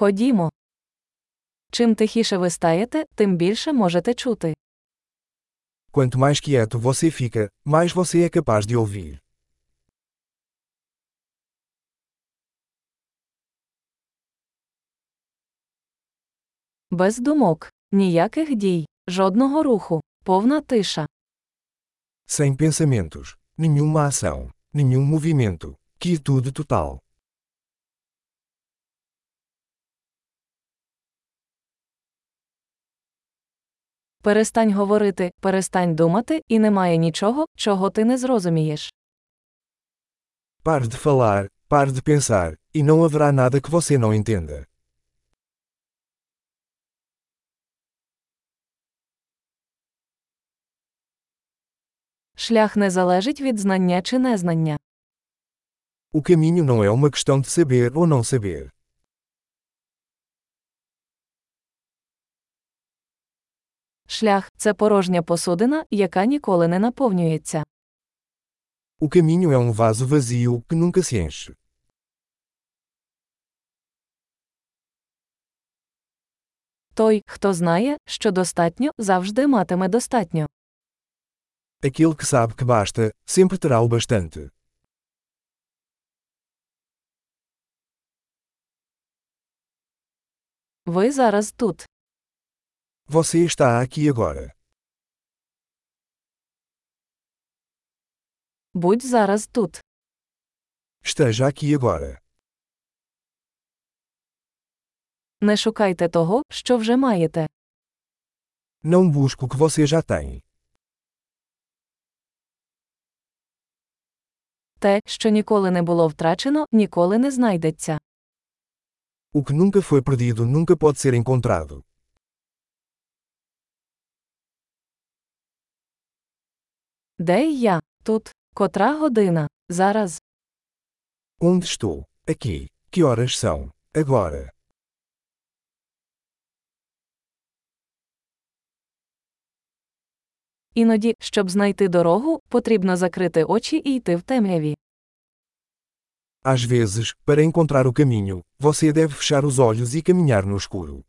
Ходімо. Чим тихіше ви стаєте, тим більше можете чути. Quanto mais quieto você fica, mais você é capaz de ouvir. Без думок, ніяких дій, жодного руху, повна тиша. Sem pensamentos, nenhuma ação, nenhum movimento, quietude total. Перестань говорити, перестань думати, і немає нічого, чого ти не зрозумієш. Pare de falar, pare de pensar, e não haverá nada que você não entenda. Шлях не залежить від знання чи незнання. O caminho não é uma questão de saber ou não saber. Шлях це порожня посудина, яка ніколи не наповнюється. O caminho é um vaso vazio que nunca se enche. Той, хто знає, що достатньо, завжди матиме достатньо. Aquele que sabe que basta, sempre terá o bastante. Ви зараз тут. Você está aqui agora. Будь зараз тут. Esteja aqui agora. Не шукайте того, що вже маєте. Não busque o que você já tem. Те, що ніколи не було втрачено, ніколи не знайдеться. O que nunca foi perdido nunca pode ser encontrado. Де я? Тут. Котра година? Зараз. Onde estou? Aqui. Que horas são? Agora. Іноді, щоб знайти дорогу, потрібно закрити очі і йти в темряві. Às vezes, para encontrar o caminho, você deve fechar os olhos e caminhar no escuro.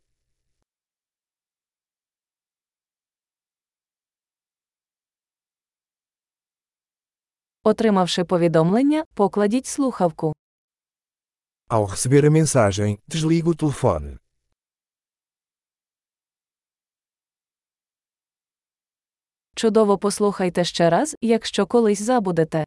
Отримавши повідомлення, покладіть слухавку. Ao receber a mensagem, desligue o telefone. Чудово послухайте ще раз, якщо колись забудете.